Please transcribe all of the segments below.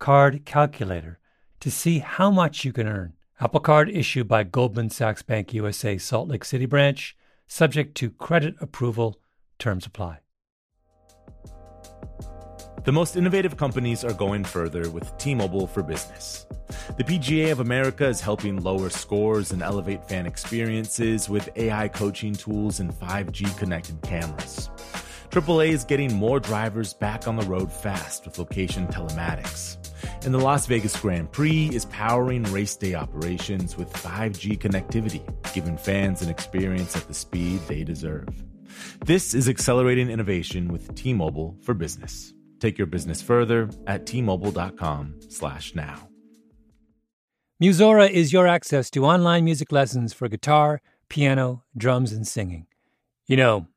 card calculator to see how much you can earn. Apple Card issued by Goldman Sachs Bank USA Salt Lake City branch, subject to credit approval. Terms apply. The most innovative companies are going further with T-Mobile for Business. The PGA of America is helping lower scores and elevate fan experiences with AI coaching tools and 5G connected cameras. AAA is getting more drivers back on the road fast with location telematics. And the Las Vegas Grand Prix is powering race day operations with 5G connectivity, giving fans an experience at the speed they deserve. This is accelerating innovation with T-Mobile for Business. Take your business further at t-mobile.com/now. Musora is your access to online music lessons for guitar, piano, drums, and singing. You know,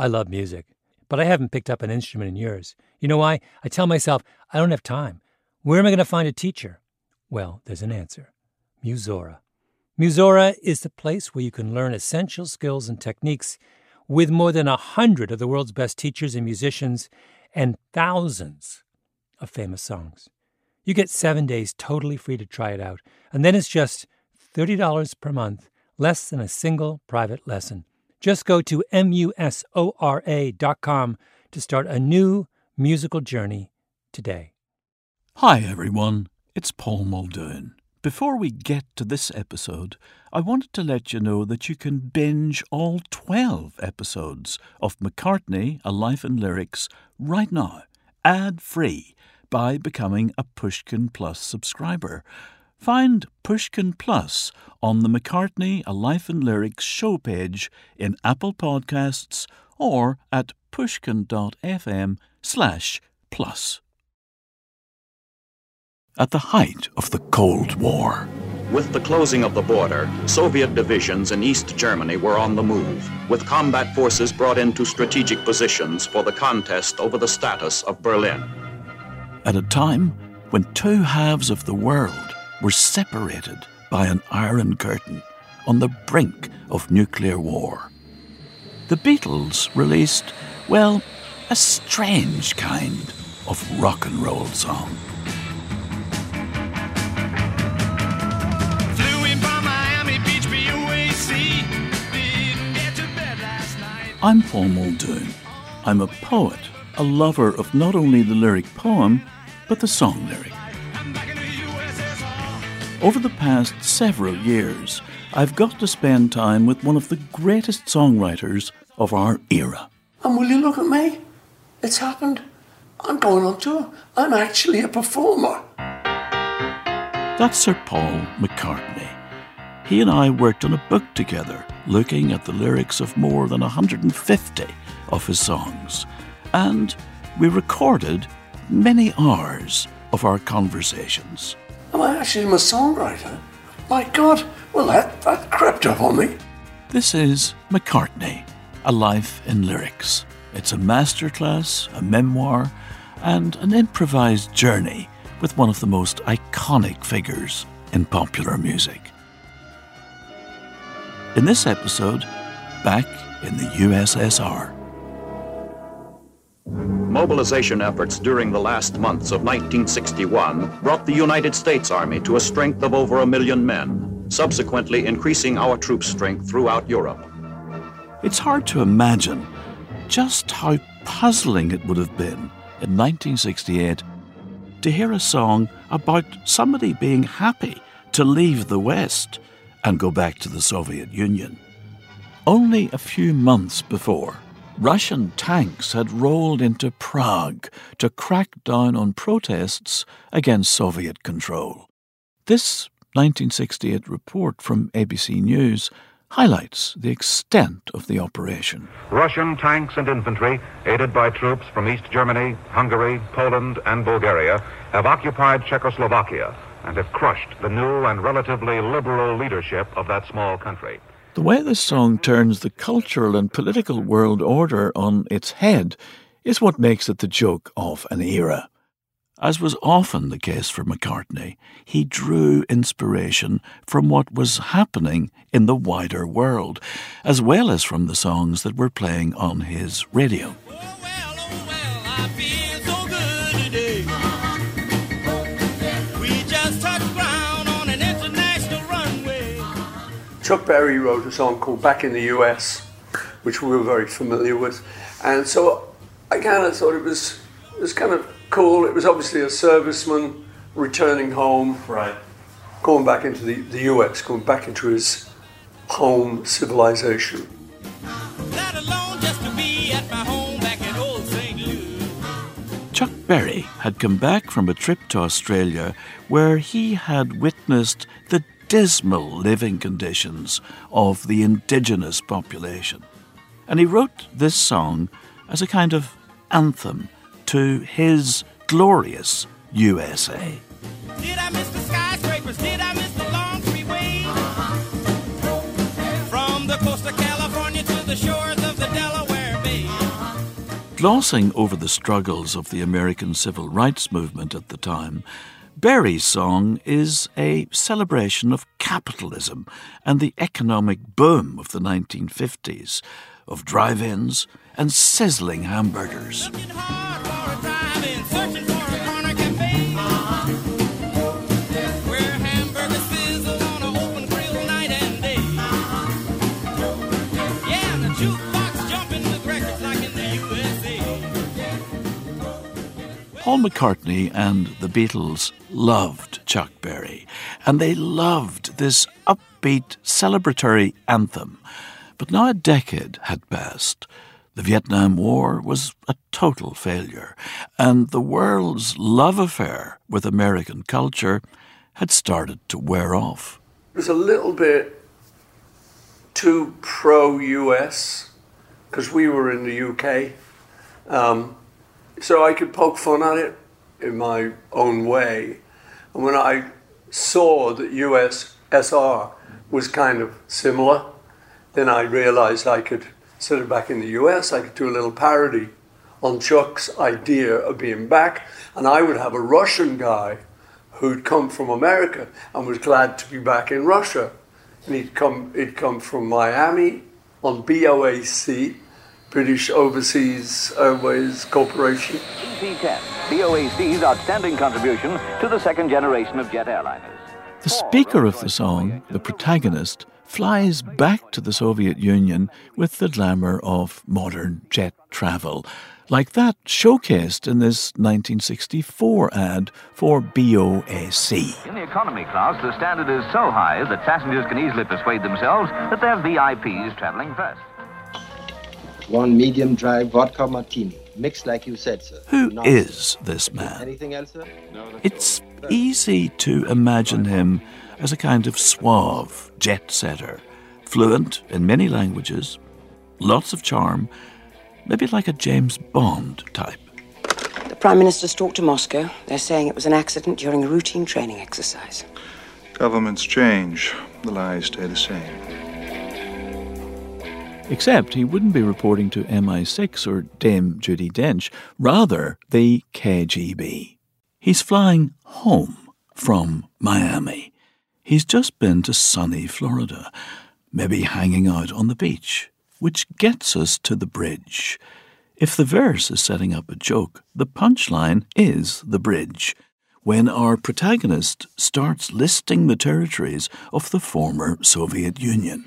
I love music, but I haven't picked up an instrument in years. You know why? I tell myself I don't have time. Where am I going to find a teacher? Well, there's an answer Musora. Musora is the place where you can learn essential skills and techniques with more than a hundred of the world's best teachers and musicians and thousands of famous songs. You get seven days totally free to try it out, and then it's just $30 per month, less than a single private lesson. Just go to musora.com to start a new musical journey today. Hi, everyone. It's Paul Muldoon. Before we get to this episode, I wanted to let you know that you can binge all 12 episodes of McCartney, A Life in Lyrics right now, ad free, by becoming a Pushkin Plus subscriber. Find Pushkin Plus on the McCartney A Life in Lyrics show page in Apple Podcasts or at pushkin.fm slash plus. At the height of the Cold War, With the closing of the border, Soviet divisions in East Germany were on the move, with combat forces brought into strategic positions for the contest over the status of Berlin. at a time when two halves of the world were separated by an iron curtain on the brink of nuclear war. The Beatles released, well, a strange kind of rock and roll song. Flew in from Miami Beach, BOAC. Didn't get to bed last night. I'm Paul Muldoon. I'm a poet, a lover of not only the lyric poem, but the song lyric. Over the past several years, I've got to spend time with one of the greatest songwriters of our era. And will you look at me? It's happened. I'm going on tour. I'm actually a performer. That's Sir Paul McCartney. He and I worked on a book together, looking at the lyrics of more than 150 of his songs. And we recorded many hours of our conversations. Am I actually a songwriter? My God, well, that, that crept up on me. This is McCartney, A Life in Lyrics. It's a masterclass, a memoir, and an improvised journey with one of the most iconic figures in popular music. In this episode, back in the USSR. Mobilization efforts during the last months of 1961 brought the United States Army to a strength of over a million men, subsequently increasing our troop strength throughout Europe. It's hard to imagine just how puzzling it would have been in 1968 to hear a song about somebody being happy to leave the West and go back to the Soviet Union. Only a few months before, Russian tanks had rolled into Prague to crack down on protests against Soviet control. This 1968 report from ABC News highlights the extent of the operation. Russian tanks and infantry, aided by troops from East Germany, Hungary, Poland, and Bulgaria, have occupied Czechoslovakia and have crushed the new and relatively liberal leadership of that small country. The way this song turns the cultural and political world order on its head is what makes it the joke of an era. As was often the case for McCartney, he drew inspiration from what was happening in the wider world, as well as from the songs that were playing on his radio. Chuck Berry wrote a song called Back in the US, which we were very familiar with. And so I kind of thought it was, it was kind of cool. It was obviously a serviceman returning home, Right. going back into the, the US, going back into his home civilization. Let alone just to be at my home back in old St. Louis. Chuck Berry had come back from a trip to Australia where he had witnessed the dismal living conditions of the indigenous population. And he wrote this song as a kind of anthem to his glorious USA. Uh-huh. Glossing over the struggles of the American civil rights movement at the time, Berry's song is a celebration of capitalism and the economic boom of the 1950s, of drive ins and sizzling hamburgers. Paul McCartney and the Beatles loved Chuck Berry, and they loved this upbeat, celebratory anthem. But now a decade had passed. The Vietnam War was a total failure, and the world's love affair with American culture had started to wear off. It was a little bit too pro US because we were in the UK. Um, so I could poke fun at it in my own way. And when I saw that USSR was kind of similar, then I realized I could, instead of back in the US, I could do a little parody on Chuck's idea of being back. And I would have a Russian guy who'd come from America and was glad to be back in Russia. And he'd come, he'd come from Miami on BOAC, British Overseas Airways Corporation. C-10, BOAC's outstanding contribution to the second generation of jet airliners. The speaker of the song, the protagonist, flies back to the Soviet Union with the glamour of modern jet travel, like that showcased in this 1964 ad for BOAC. In the economy class, the standard is so high that passengers can easily persuade themselves that they're VIPs traveling first. One medium dry vodka martini, mixed like you said, sir. Who Not- is this man? Anything else, sir? No, it's easy to imagine him as a kind of suave jet setter, fluent in many languages, lots of charm, maybe like a James Bond type. The Prime Minister's talked to Moscow. They're saying it was an accident during a routine training exercise. Governments change, the lies stay the same. Except he wouldn't be reporting to MI6 or Dame Judi Dench, rather the KGB. He's flying home from Miami. He's just been to sunny Florida, maybe hanging out on the beach, which gets us to the bridge. If the verse is setting up a joke, the punchline is the bridge. When our protagonist starts listing the territories of the former Soviet Union.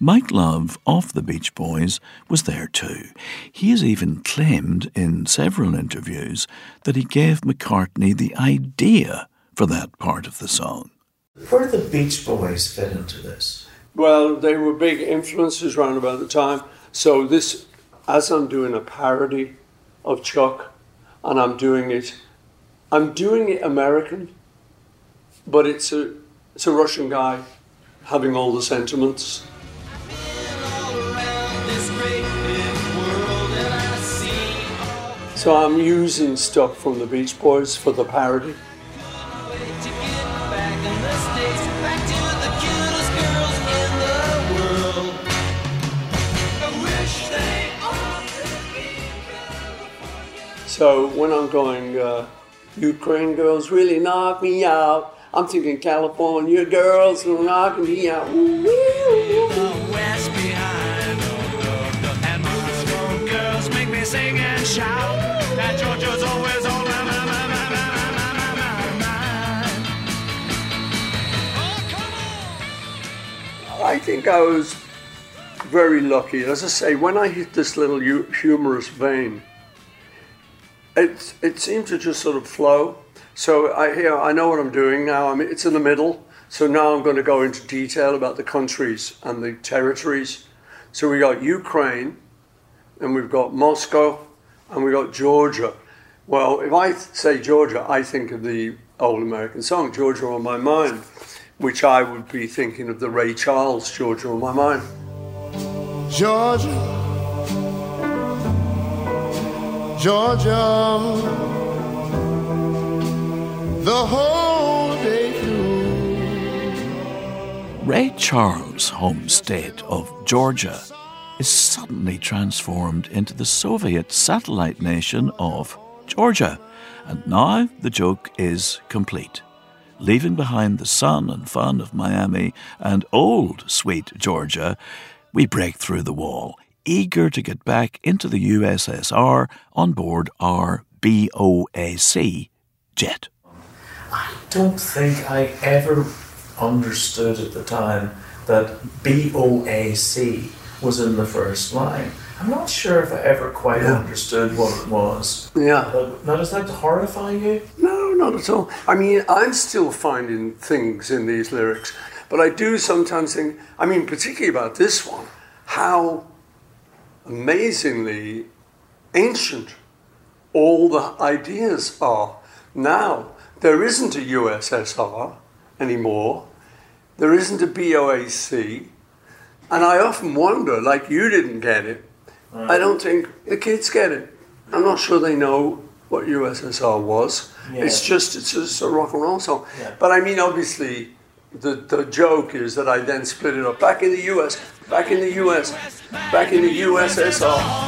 Mike Love of the Beach Boys was there too. He has even claimed in several interviews that he gave McCartney the idea for that part of the song. Where do the Beach Boys fit into this? Well, they were big influences around about the time. So this, as I'm doing a parody of Chuck, and I'm doing it, I'm doing it American, but it's a it's a Russian guy having all the sentiments. So I'm using stuff from the Beach Boys for the parody. So when I'm going, uh, Ukraine girls really knock me out. I'm thinking California girls are knocking me out. West sing and shout. That Georgia's always on my, I think I was very lucky. As I say, when I hit this little humorous vein, it it seemed to just sort of flow. So I here I know what I'm doing now. I mean, it's in the middle. So now I'm going to go into detail about the countries and the territories. So we got Ukraine, and we've got Moscow, and we've got Georgia. Well, if I say Georgia, I think of the old American song "Georgia on My Mind," which I would be thinking of the Ray Charles "Georgia on My Mind." Georgia, Georgia, the whole day through. Ray Charles' home state of Georgia is suddenly transformed into the Soviet satellite nation of Georgia. And now the joke is complete. Leaving behind the sun and fun of Miami and old sweet Georgia, we break through the wall, eager to get back into the USSR on board our BOAC jet. I don't think I ever understood at the time that BOAC was in the first line. I'm not sure if I ever quite Yeah. understood what it was. Yeah. But now, does that horrify you? No, not at all. I mean, I'm still finding things in these lyrics, but I do sometimes think, I mean, particularly about this one, how amazingly ancient all the ideas are. Now, there isn't a USSR anymore, there isn't a BOAC, and I often wonder, like you didn't get it, I don't think the kids get it. I'm not sure they know what USSR was. It's just it's just a rock and roll song. Yeah. But I mean, obviously, the the joke is that I then split it up back in the U.S., back in the U.S., back in the USSR.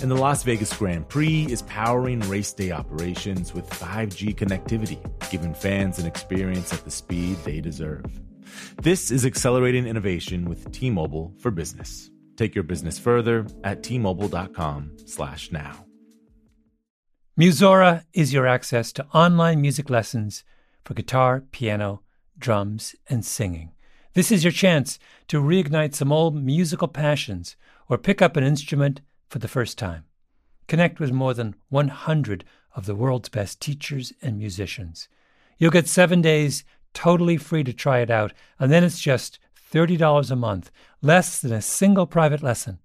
And the Las Vegas Grand Prix is powering race day operations with 5G connectivity, giving fans an experience at the speed they deserve. This is accelerating innovation with T-Mobile for Business. Take your business further at t-mobile.com/now. Musora is your access to online music lessons for guitar, piano, drums, and singing. This is your chance to reignite some old musical passions or pick up an instrument for the first time. Connect with more than 100 of the world's best teachers and musicians. You'll get seven days totally free to try it out, and then it's just $30 a month, less than a single private lesson.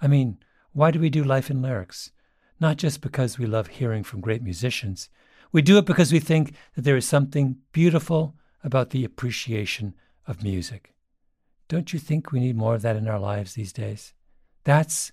I mean, why do we do Life in Lyrics? Not just because we love hearing from great musicians. We do it because we think that there is something beautiful about the appreciation of music. Don't you think we need more of that in our lives these days? That's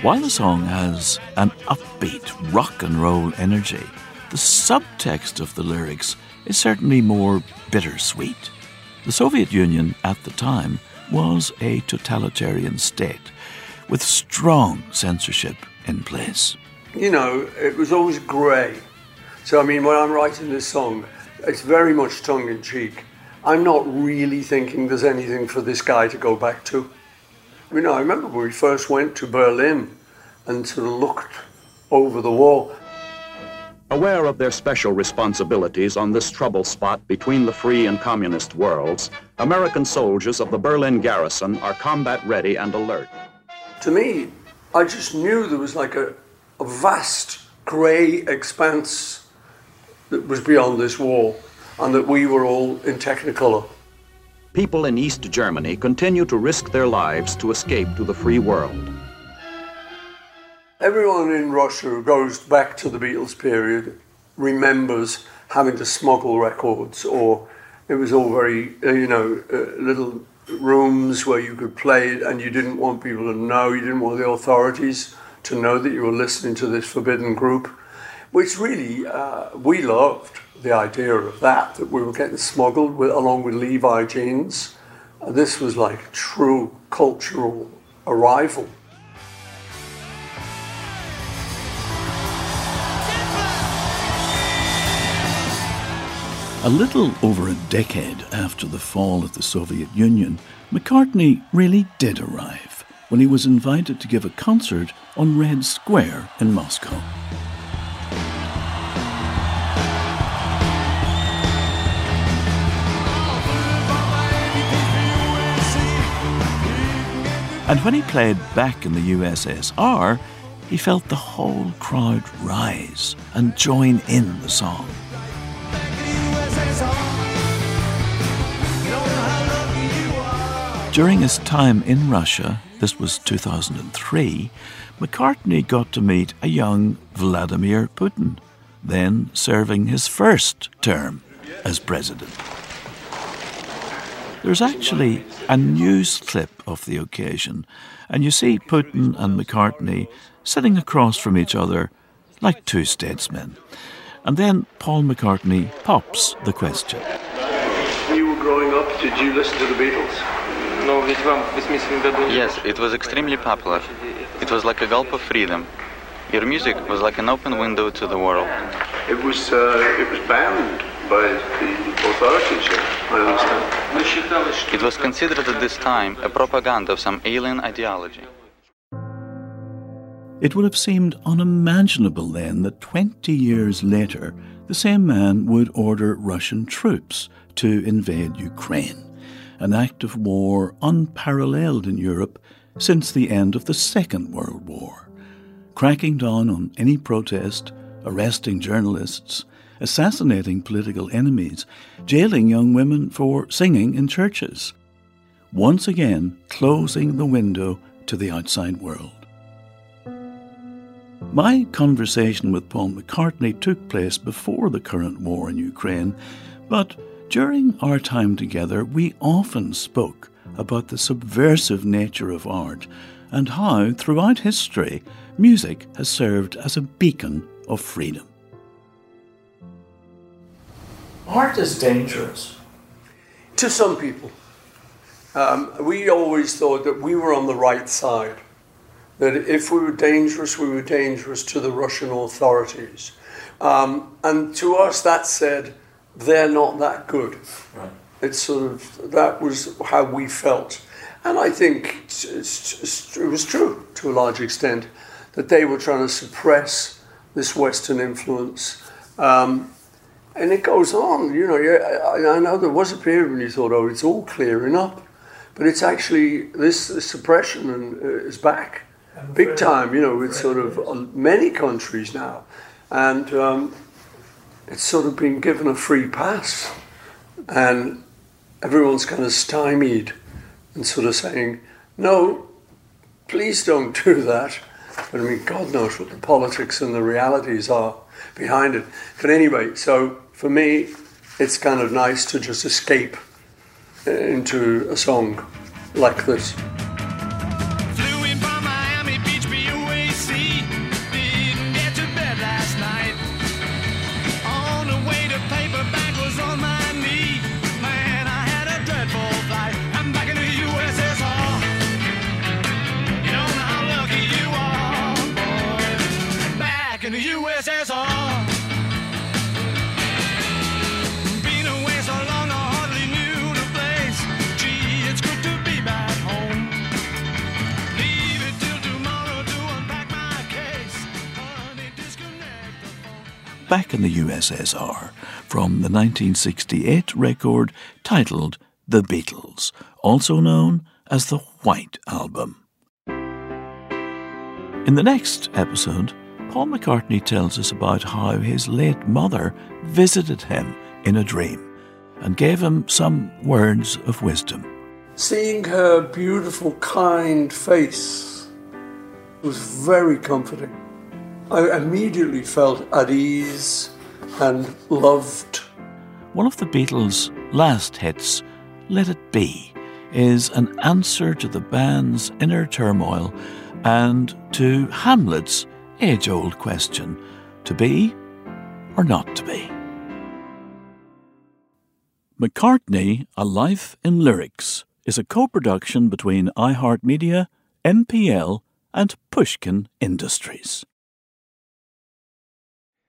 While the song has an upbeat rock and roll energy, the subtext of the lyrics is certainly more bittersweet. The Soviet Union at the time was a totalitarian state with strong censorship in place. You know, it was always grey. So, I mean, when I'm writing this song, it's very much tongue in cheek. I'm not really thinking there's anything for this guy to go back to. You know, I remember when we first went to Berlin and sort of looked over the wall. Aware of their special responsibilities on this trouble spot between the free and communist worlds, American soldiers of the Berlin garrison are combat ready and alert. To me, I just knew there was like a, a vast grey expanse that was beyond this wall and that we were all in Technicolor. People in East Germany continue to risk their lives to escape to the free world. Everyone in Russia who goes back to the Beatles period remembers having to smuggle records, or it was all very, uh, you know, uh, little rooms where you could play it and you didn't want people to know, you didn't want the authorities to know that you were listening to this forbidden group, which really uh, we loved the idea of that, that we were getting smuggled with, along with Levi jeans. Uh, this was like true cultural arrival. A little over a decade after the fall of the Soviet Union, McCartney really did arrive when he was invited to give a concert on Red Square in Moscow. And when he played back in the USSR, he felt the whole crowd rise and join in the song. During his time in Russia, this was 2003, McCartney got to meet a young Vladimir Putin, then serving his first term as president. There's actually a news clip of the occasion, and you see Putin and McCartney sitting across from each other like two statesmen. And then Paul McCartney pops the question. When you were growing up, did you listen to the Beatles? No, this one was missing the Beatles. Yes, it was extremely popular. It was like a gulp of freedom. Your music was like an open window to the world. It was uh, it was banned by the authorities. yeah, I understand. It was considered at this time a propaganda of some alien ideology. It would have seemed unimaginable then that 20 years later, the same man would order Russian troops to invade Ukraine, an act of war unparalleled in Europe since the end of the Second World War, cracking down on any protest, arresting journalists, assassinating political enemies, jailing young women for singing in churches, once again closing the window to the outside world. My conversation with Paul McCartney took place before the current war in Ukraine, but during our time together, we often spoke about the subversive nature of art and how, throughout history, music has served as a beacon of freedom. Art is dangerous. To some people. Um, we always thought that we were on the right side. that if we were dangerous, we were dangerous to the Russian authorities. Um, and to us, that said, they're not that good. Right. It's sort of, that was how we felt. And I think it was true to a large extent that they were trying to suppress this Western influence. Um, and it goes on, you know. I, I know there was a period when you thought, oh, it's all clearing up. But it's actually, this, this suppression and, uh, is back big time, you know, with sort of uh, many countries now. And um, it's sort of been given a free pass. And everyone's kind of stymied and sort of saying, no, please don't do that. But I mean, God knows what the politics and the realities are behind it. But anyway, so for me, it's kind of nice to just escape uh, into a song like this. Flew Back in the USSR from the 1968 record titled The Beatles, also known as the White Album. In the next episode, Paul McCartney tells us about how his late mother visited him in a dream and gave him some words of wisdom. Seeing her beautiful, kind face was very comforting. I immediately felt at ease and loved. One of the Beatles' last hits, Let It Be, is an answer to the band's inner turmoil and to Hamlet's age old question to be or not to be. McCartney, A Life in Lyrics, is a co production between iHeartMedia, MPL, and Pushkin Industries.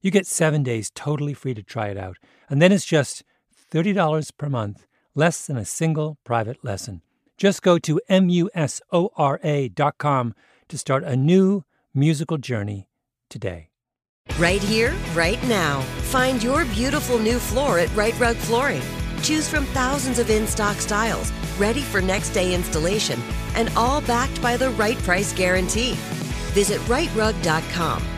You get seven days totally free to try it out, and then it's just $30 per month, less than a single private lesson. Just go to musora.com to start a new musical journey today. Right here, right now. Find your beautiful new floor at Rite Rug Flooring. Choose from thousands of in stock styles, ready for next day installation, and all backed by the right price guarantee. Visit riterug.com.